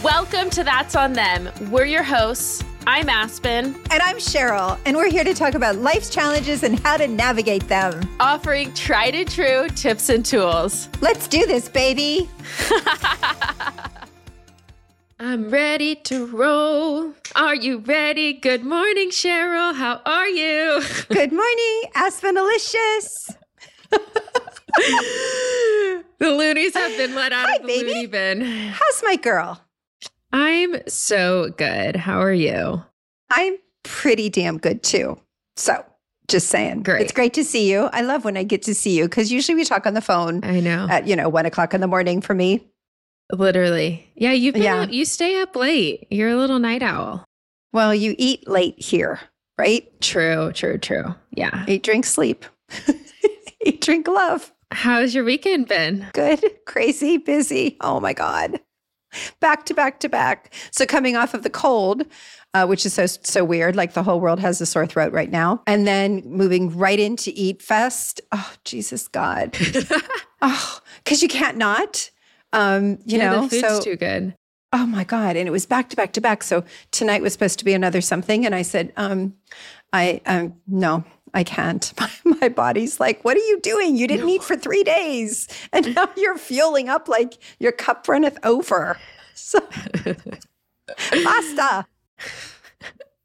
Welcome to That's on Them. We're your hosts. I'm Aspen. And I'm Cheryl, and we're here to talk about life's challenges and how to navigate them. Offering tried and true tips and tools. Let's do this, baby. I'm ready to roll. Are you ready? Good morning, Cheryl. How are you? Good morning, Aspenalicious. the loonies have been let out Hi, of the baby. loony bin. How's my girl? I'm so good. How are you? I'm pretty damn good too. So, just saying. Great. It's great to see you. I love when I get to see you because usually we talk on the phone I know. at, you know, one o'clock in the morning for me. Literally. Yeah, you've been Yeah. Up, you stay up late. You're a little night owl. Well, you eat late here, right? True, true, true. Yeah. Eat, drink, sleep. eat, drink, love. How's your weekend been? Good, crazy, busy. Oh my God. Back to back to back. So coming off of the cold, uh, which is so so weird, like the whole world has a sore throat right now, and then moving right into Eat Fest. Oh Jesus God! oh, because you can't not. Um, you yeah, know, the food's so too good. oh my God, and it was back to back to back. So tonight was supposed to be another something, and I said, um, I um, no, I can't. My, my body's like, what are you doing? You didn't eat for three days, and now you're fueling up like your cup runneth over. So, basta.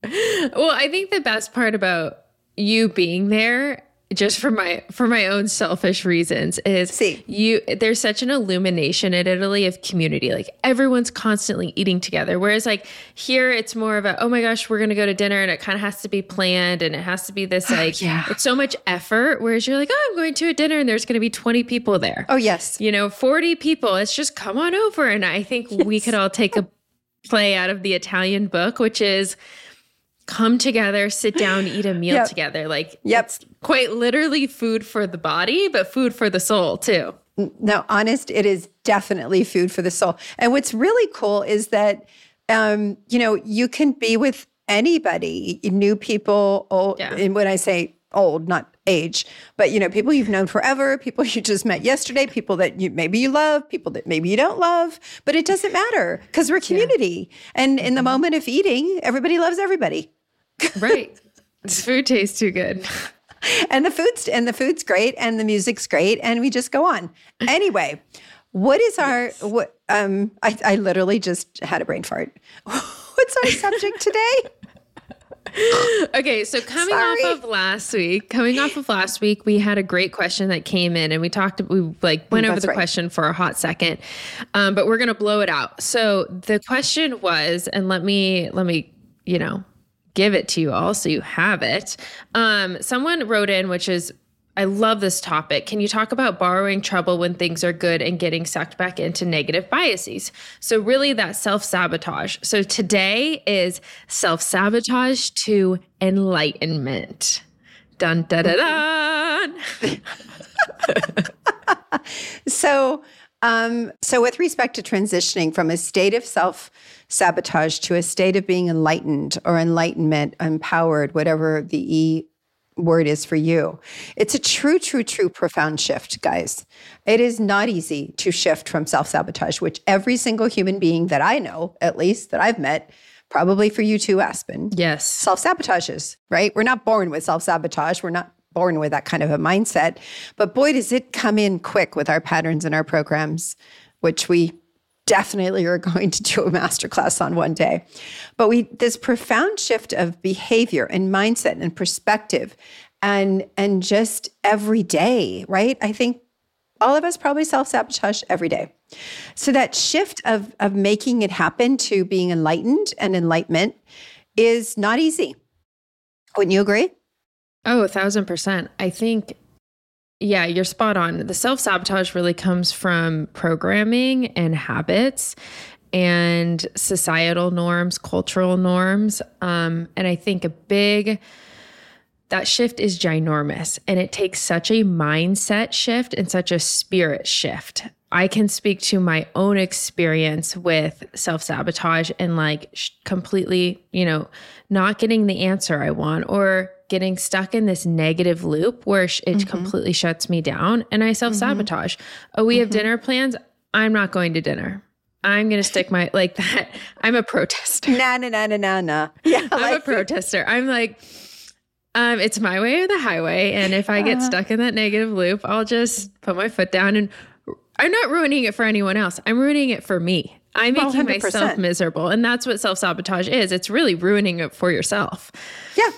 Well, I think the best part about you being there just for my for my own selfish reasons is See. you there's such an illumination in Italy of community. Like everyone's constantly eating together. Whereas like here it's more of a oh my gosh we're going to go to dinner and it kind of has to be planned and it has to be this oh, like yeah. it's so much effort. Whereas you're like oh I'm going to a dinner and there's going to be 20 people there. Oh yes, you know 40 people it's just come on over. And I think we could all take a play out of the Italian book which is come together, sit down, eat a meal Yep. together. Like, Yep. it's quite literally food for the body, but food for the soul too. no, honest, it is definitely food for the soul. And what's really cool is that, um, you know, you can be with anybody, new people, old. Yeah. And when I say old, not age, but you know, people you've known forever, people you just met yesterday, people that you maybe you love, people that maybe you don't love, but it doesn't matter because we're community. And in the moment of eating, everybody loves everybody. Right. this food tastes too good. and the food's and the food's great and the music's great and we just go on anyway what is our what um i, I literally just had a brain fart what's our subject today Okay, so coming Sorry. off of last week, coming off of last week, we had a great question that came in, and we talked. We like went over the right. question for a hot second, um, but we're gonna blow it out. So the question was, and let me let me you know give it to you all so you have it. Um, someone wrote in, which is. I love this topic. Can you talk about borrowing trouble when things are good and getting sucked back into negative biases? So, really, that self sabotage. So, today is self sabotage to enlightenment. Dun da da dun. so um so with respect to transitioning from a state of self sabotage to a state of being enlightened or enlightenment empowered whatever the e word is for you it's a true true true profound shift guys it is not easy to shift from self sabotage which every single human being that i know at least that i've met probably for you too aspen Yes. self sabotages, right? We're not born with self sabotage. We're not born with that kind of a mindset. But boy, does it come in quick with our patterns and our programs, which we definitely are going to do a masterclass on one day. But we this profound shift of behavior and mindset and perspective and and just every day, right? I think all of us probably self-sabotage every day. So that shift of of making it happen to being enlightened and enlightenment is not easy. Wouldn't you agree? Oh, a thousand percent. I think, yeah, you're spot on. The self sabotage really comes from programming and habits and societal norms, cultural norms. Um, and I think a big, that shift is ginormous and it takes such a mindset shift and such a spirit shift. I can speak to my own experience with self sabotage and like sh- completely, you know, not getting the answer I want or getting stuck in this negative loop where sh- it completely shuts me down and I self sabotage. Oh, we have dinner plans. I'm not going to dinner. I'm going to stick my like that. I'm a protester. Nah, nah, nah, nah, nah, nah. Yeah, I'm like, a protester. I'm like, um, it's my way or the highway. And if I get Uh-huh. stuck in that negative loop, I'll just put my foot down and I'm not ruining it for anyone else. I'm ruining it for me. I'm making 100%. myself miserable. And that's what self sabotage is. It's really ruining it for yourself. Yeah.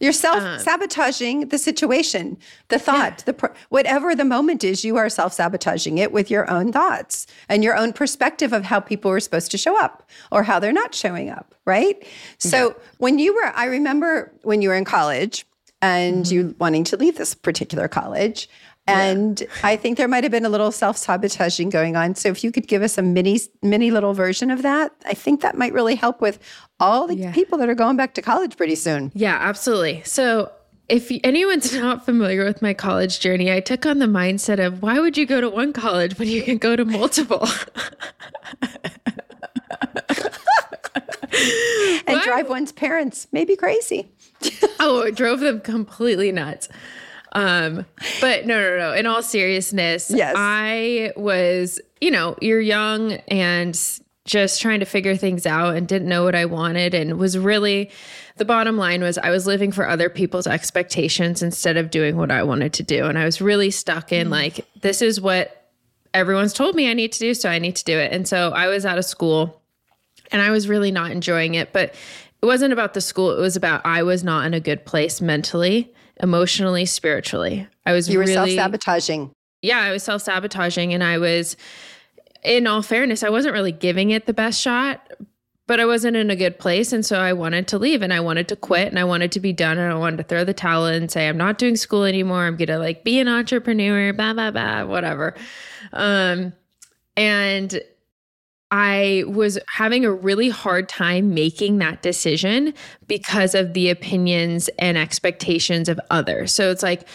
You're self Uh. sabotaging the situation, the thought, the pro- whatever the moment is, you are self sabotaging it with your own thoughts and your own perspective of how people are supposed to show up or how they're not showing up, right? So when you were, I remember when you were in college and Mm-hmm. you wanting to leave this particular college. And I think there might have been a little self sabotaging going on. So if you could give us a mini, mini little version of that, I think that might really help with all the Yeah. people that are going back to college pretty soon. Yeah, absolutely. So, if anyone's not familiar with my college journey, I took on the mindset of why would you go to one college when you can go to multiple? and drive one's parents maybe crazy. oh, it drove them completely nuts. Um, but no, no, no. In all seriousness, Yes. I was, you know, you're young and just trying to figure things out and didn't know what I wanted and was really the bottom line was I was living for other people's expectations instead of doing what I wanted to do. And I was really stuck in like, this is what everyone's told me I need to do, so I need to do it. And so I was out of school and I was really not enjoying it. But it wasn't about the school, it was about I was not in a good place mentally, emotionally, spiritually. I was You were really self sabotaging. yeah, I was self sabotaging and I was, in all fairness, I wasn't really giving it the best shot, but I wasn't in a good place. And so I wanted to leave and I wanted to quit and I wanted to be done and I wanted to throw the towel in and say, I'm not doing school anymore. I'm going to like be an entrepreneur, blah, blah, blah, whatever. Um, and I was having a really hard time making that decision because of the opinions and expectations of others. So it's like,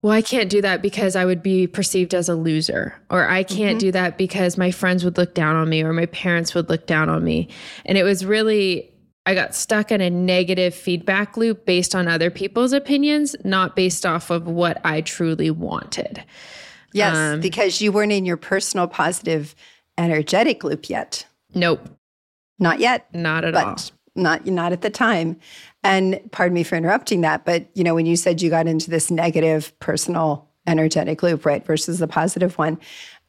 well, I can't do that because I would be perceived as a loser, or I can't do that because my friends would look down on me, or my parents would look down on me. And it was really, I got stuck in a negative feedback loop based on other people's opinions, not based off of what I truly wanted. Yes, Um, because you weren't in your personal positive energetic loop yet. Nope, Not yet, not at all. not not at the time. And pardon me for interrupting that, but you know when you said you got into this negative personal energetic loop, right, versus the positive one.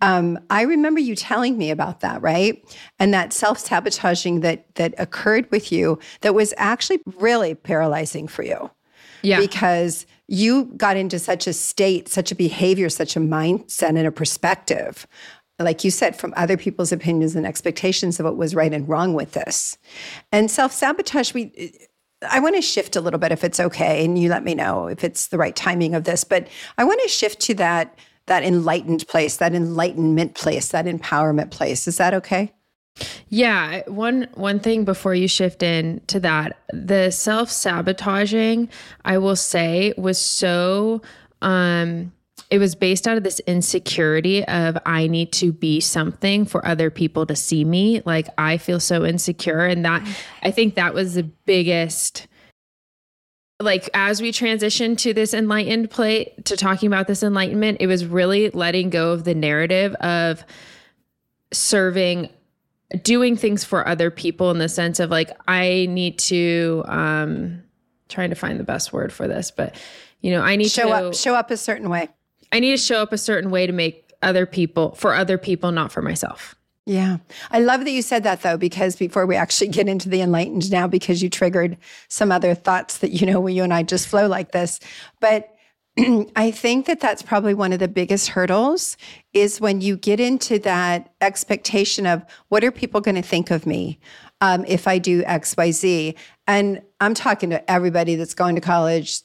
Um, I remember you telling me about that, right? And that self-sabotaging that that occurred with you that was actually really paralyzing for you. Yeah. because you got into such a state, such a behavior, such a mindset and a perspective, like you said, from other people's opinions and expectations of what was right and wrong with this. And self sabotage, we. I want to shift a little bit if it's okay, and you let me know if it's the right timing of this. But I want to shift to that that enlightened place, that enlightenment place, that empowerment place. Is that okay? Yeah, one one thing before you shift in to that, the self-sabotaging, I will say was so um it was based out of this insecurity of I need to be something for other people to see me. Like I feel so insecure and that I think that was the biggest like as we transition to this enlightened play to talking about this enlightenment, it was really letting go of the narrative of serving doing things for other people in the sense of like I need to um trying to find the best word for this, but you know, I need Show to show up, show up a certain way. I need to show up a certain way to make other people for other people, not for myself. Yeah. I love that you said that though, because before we actually get into the enlightened now, because you triggered some other thoughts that, you know, when you and I just flow like this. But I think that that's probably one of the biggest hurdles is when you get into that expectation of what are people going to think of me um, if I do X, Y, Z. And I'm talking to everybody that's going to college,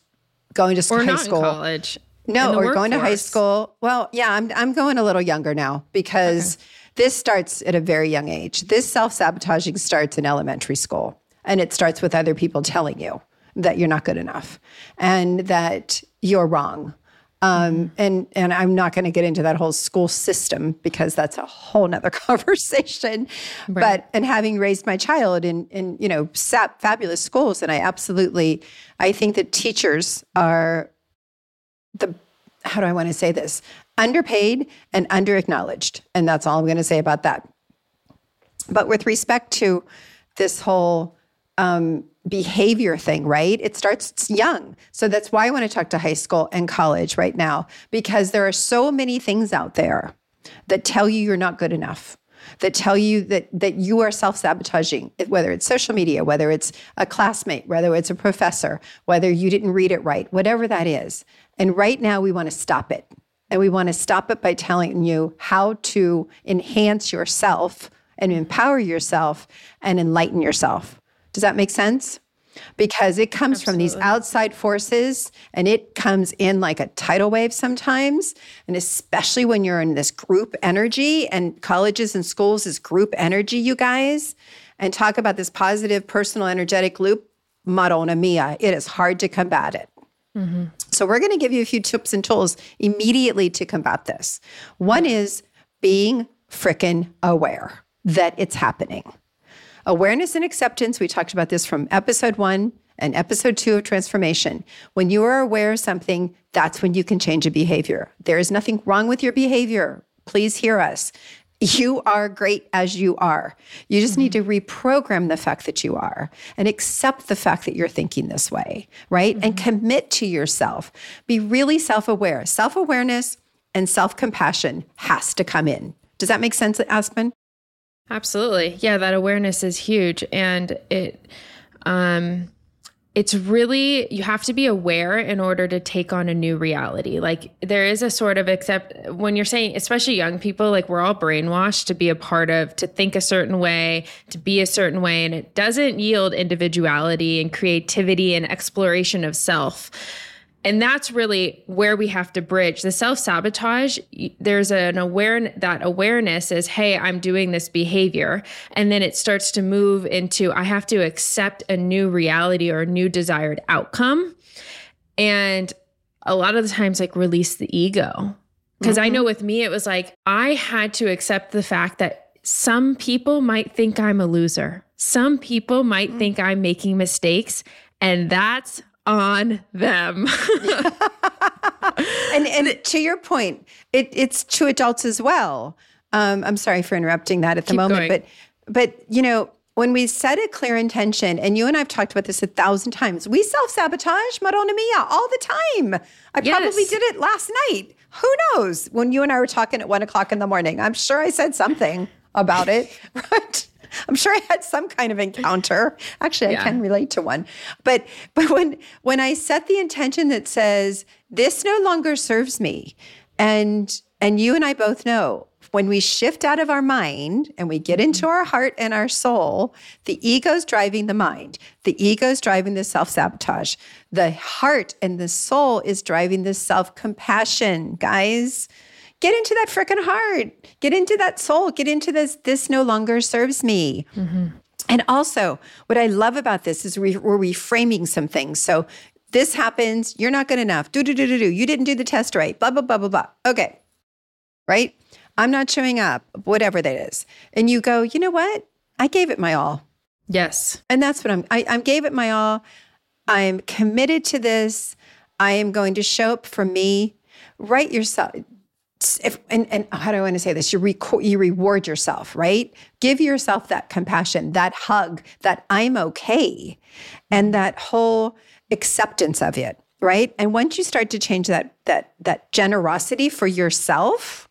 going to Or high not school. in college. No, or going to high school. Well, yeah, I'm I'm going a little younger now because this starts at a very young age. This self-sabotaging starts in elementary school. And it starts with other people telling you that you're not good enough and that you're wrong. Um, and and I'm not going to get into that whole school system because that's a whole nother conversation. But and having raised my child in in you know sap, fabulous schools, and I absolutely I think that teachers are the how do I want to say this? Underpaid and under acknowledged. And that's all I'm going to say about that. But with respect to this whole um, behavior thing, right? It starts young. So that's why I want to talk to high school and college right now, because there are so many things out there that tell you you're not good enough that tell you that that you are self-sabotaging whether it's social media whether it's a classmate whether it's a professor whether you didn't read it right whatever that is. And right now we want to stop it. And we want to stop it by telling you how to enhance yourself and empower yourself and enlighten yourself. Does that make sense because it comes Absolutely. from these outside forces and it comes in like a tidal wave sometimes. And especially when you're in this group energy and colleges and schools is group energy, you guys, and talk about this positive personal energetic loop, Madonna mia, it is hard to combat it. Mm-hmm. So, we're going to give you a few tips and tools immediately to combat this. One is being frickin' aware that it's happening. Awareness and acceptance, we talked about this from episode one and episode two of transformation. When you are aware of something, that's when you can change a behavior. There is nothing wrong with your behavior. Please hear us. You are great as you are. You just mm-hmm. need to reprogram the fact that you are and accept the fact that you're thinking this way, right? Mm-hmm. And commit to yourself. Be really self aware. Self awareness and self compassion has to come in. Does that make sense, Aspen? Absolutely. Yeah, that awareness is huge and it um it's really you have to be aware in order to take on a new reality. Like there is a sort of except when you're saying especially young people like we're all brainwashed to be a part of to think a certain way, to be a certain way and it doesn't yield individuality and creativity and exploration of self and that's really where we have to bridge. The self-sabotage there's an aware that awareness is hey i'm doing this behavior. And then it starts to move into i have to accept a new reality or a new desired outcome. And a lot of the times like release the ego. Because mm-hmm. i know with me it was like i had to accept the fact that some people might think i'm a loser. Some people might mm-hmm. think i'm making mistakes. And that's on them. and and to your point, it, it's to adults as well. Um, I'm sorry for interrupting that at the Keep moment, going. but but you know when we set a clear intention, and you and I've talked about this a thousand times, we self sabotage Madonna Mia all the time. I yes. probably did it last night. Who knows? When you and I were talking at one o'clock in the morning, I'm sure I said something about it, right? I'm sure I had some kind of encounter. Actually, yeah. I can relate to one. But but when when I set the intention that says this no longer serves me, and and you and I both know when we shift out of our mind and we get into our heart and our soul, the ego's driving the mind. The ego's driving the self sabotage. The heart and the soul is driving the self compassion, guys. Get into that freaking heart. Get into that soul. Get into this. This no longer serves me. Mm-hmm. And also, what I love about this is we, we're reframing some things. So this happens. You're not good enough. Do do do do do. You didn't do the test right. Blah blah blah blah blah. Okay, right? I'm not showing up. Whatever that is, and you go. You know what? I gave it my all. Yes, and that's what I'm. I, I gave it my all. I'm committed to this. I am going to show up for me. Write yourself if and, and how do I want to say this? You reco- you reward yourself, right? Give yourself that compassion, that hug, that I'm okay, and that whole acceptance of it, right? And once you start to change that that that generosity for yourself,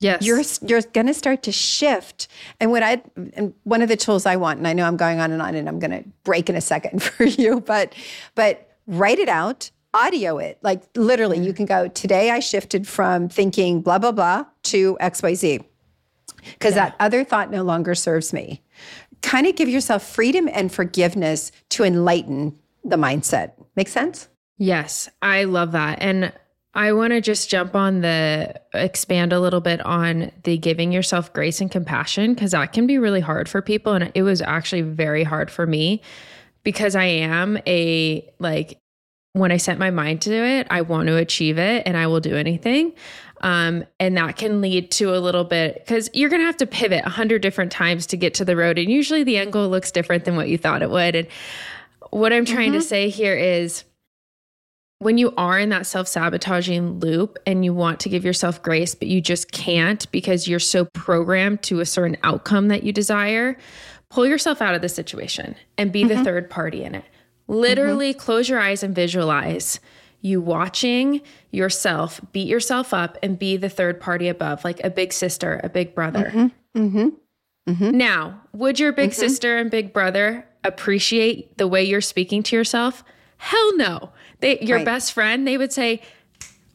yes, you're you're going to start to shift. And what I and one of the tools I want, and I know I'm going on and on, and I'm going to break in a second for you, but but write it out audio it. Like literally, you mm. can go, today I shifted from thinking blah, blah, blah to XYZ because yeah. that other thought no longer serves me. Kind of give yourself freedom and forgiveness to enlighten the mindset. Make sense? Yes, I love that. And I want to just jump on the expand a little bit on the giving yourself grace and compassion because that can be really hard for people. And it was actually very hard for me because I am a like when I set my mind to it, I want to achieve it and I will do anything. Um, and that can lead to a little bit because you're going to have to pivot a hundred different times to get to the road. And usually the end goal looks different than what you thought it would. And what I'm trying mm-hmm. to say here is when you are in that self sabotaging loop and you want to give yourself grace, but you just can't because you're so programmed to a certain outcome that you desire, pull yourself out of the situation and be mm-hmm. the third party in it. Literally mm-hmm. close your eyes and visualize you watching yourself beat yourself up and be the third party above, like a big sister, a big brother. Mm-hmm. Mm-hmm. Mm-hmm. Now, would your big mm-hmm. sister and big brother appreciate the way you're speaking to yourself? Hell no. They, your right. best friend, they would say,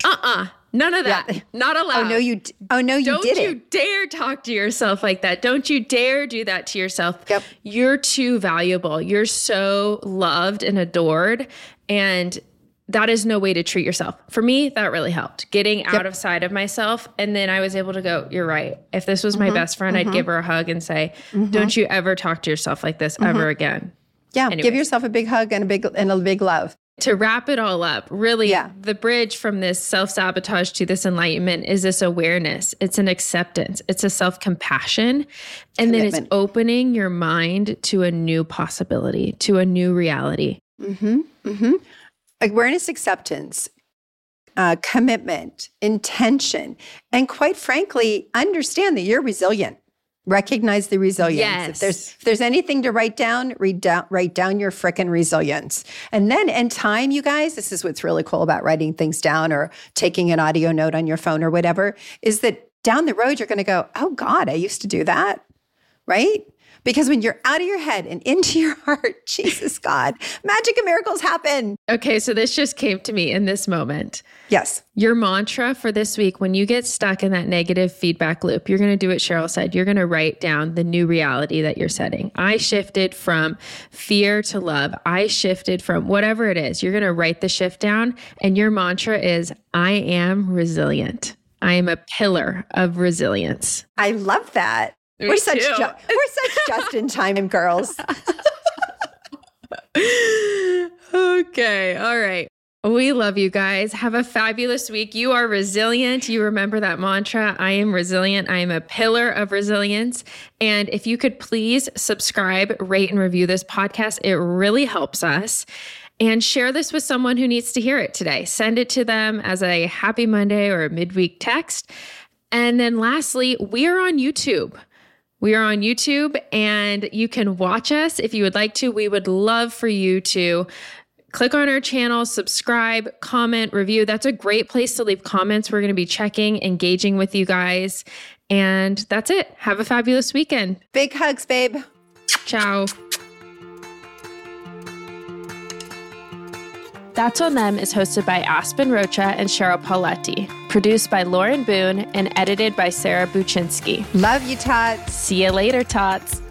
uh uh-uh, uh None of that. Yeah. Not allowed. Oh no, you. Oh no, you Don't did you dare talk to yourself like that. Don't you dare do that to yourself. Yep. You're too valuable. You're so loved and adored, and that is no way to treat yourself. For me, that really helped getting out of side of myself. And then I was able to go, you're right. If this was my mm-hmm, best friend, mm-hmm. I'd give her a hug and say, mm-hmm. don't you ever talk to yourself like this ever mm-hmm. again. Yeah. Anyways. Give yourself a big hug and a big, and a big love. To wrap it all up, really, yeah. the bridge from this self sabotage to this enlightenment is this awareness. It's an acceptance, it's a self compassion. And Commitment. then it's opening your mind to a new possibility, to a new reality. Mm-hmm. Mm-hmm awareness acceptance uh, commitment intention and quite frankly understand that you're resilient recognize the resilience. Yes. if there's if there's anything to write down read down write down your frickin' resilience. And then in time you guys this is what's really cool about writing things down or taking an audio note on your phone or whatever is that down the road you're going to go oh god i used to do that right because when you're out of your head and into your heart, Jesus God, magic and miracles happen. Okay, so this just came to me in this moment. Yes. Your mantra for this week, when you get stuck in that negative feedback loop, you're going to do what Cheryl said. You're going to write down the new reality that you're setting. I shifted from fear to love. I shifted from whatever it is. You're going to write the shift down, and your mantra is I am resilient. I am a pillar of resilience. I love that. Me we're such ju- we're such just in time girls. okay, all right. We love you guys. Have a fabulous week. You are resilient. You remember that mantra I am resilient. I am a pillar of resilience. And if you could please subscribe, rate, and review this podcast, it really helps us. And share this with someone who needs to hear it today. Send it to them as a happy Monday or a midweek text. And then lastly, we are on YouTube. We are on YouTube and you can watch us if you would like to. We would love for you to click on our channel, subscribe, comment, review. That's a great place to leave comments. We're going to be checking, engaging with you guys. And that's it. Have a fabulous weekend. Big hugs, babe. Ciao. That's on Them is hosted by Aspen Rocha and Cheryl Paoletti, produced by Lauren Boone, and edited by Sarah Buchynski. Love you, Tots. See you later, Tots.